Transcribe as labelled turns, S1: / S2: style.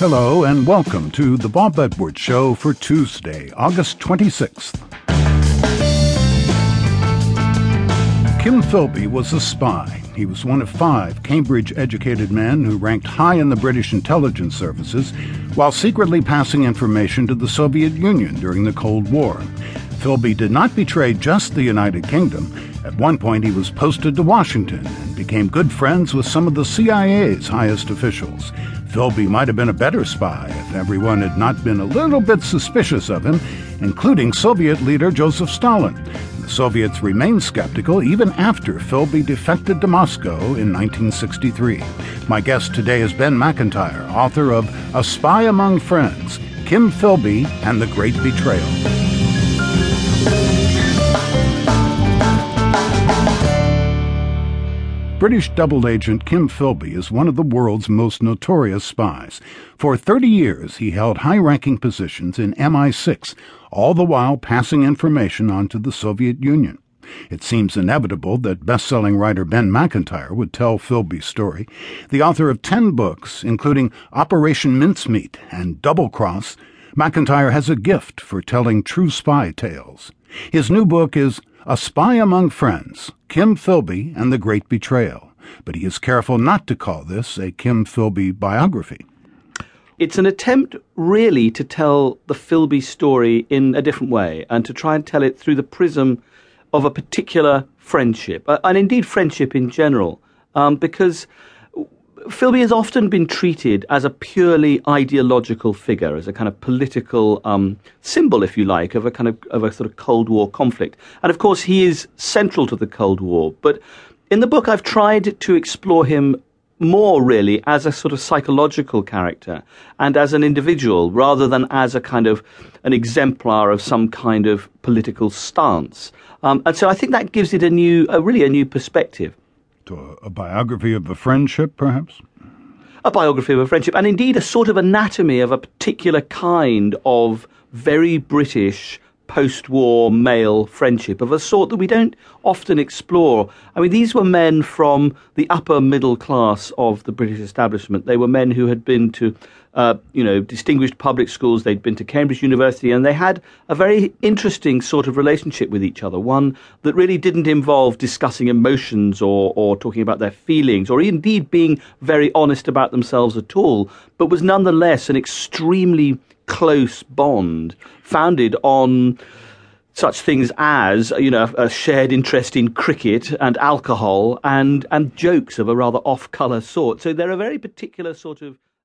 S1: Hello, and welcome to the Bob Edwards Show for Tuesday, August 26th. Kim Philby was a spy. He was one of five Cambridge educated men who ranked high in the British intelligence services while secretly passing information to the Soviet Union during the Cold War. Philby did not betray just the United Kingdom. At one point, he was posted to Washington and became good friends with some of the CIA's highest officials. Philby might have been a better spy if everyone had not been a little bit suspicious of him, including Soviet leader Joseph Stalin. The Soviets remained skeptical even after Philby defected to Moscow in 1963. My guest today is Ben Macintyre, author of A Spy Among Friends Kim Philby and the Great Betrayal. British double agent Kim Philby is one of the world's most notorious spies. For 30 years, he held high ranking positions in MI6, all the while passing information on to the Soviet Union. It seems inevitable that best selling writer Ben Macintyre would tell Philby's story. The author of 10 books, including Operation Mincemeat and Double Cross, Macintyre has a gift for telling true spy tales. His new book is A Spy Among Friends Kim Philby and the Great Betrayal, but he is careful not to call this a Kim Philby biography.
S2: It's an attempt, really, to tell the Philby story in a different way and to try and tell it through the prism of a particular friendship, uh, and indeed friendship in general, um, because Philby has often been treated as a purely ideological figure, as a kind of political um, symbol, if you like, of a kind of of a sort of Cold War conflict. And of course, he is central to the Cold War. But in the book, I've tried to explore him more really as a sort of psychological character and as an individual rather than as a kind of an exemplar of some kind of political stance. Um, and so I think that gives it a new, a really a new perspective
S1: a, a biography of a friendship, perhaps?
S2: A biography of a friendship, and indeed a sort of anatomy of a particular kind of very British post war male friendship of a sort that we don't often explore. I mean, these were men from the upper middle class of the British establishment. They were men who had been to uh, you know, distinguished public schools. They'd been to Cambridge University, and they had a very interesting sort of relationship with each other. One that really didn't involve discussing emotions or or talking about their feelings, or indeed being very honest about themselves at all, but was nonetheless an extremely close bond founded on such things as you know a shared interest in cricket and alcohol and and jokes of a rather off color sort so they're a very particular sort of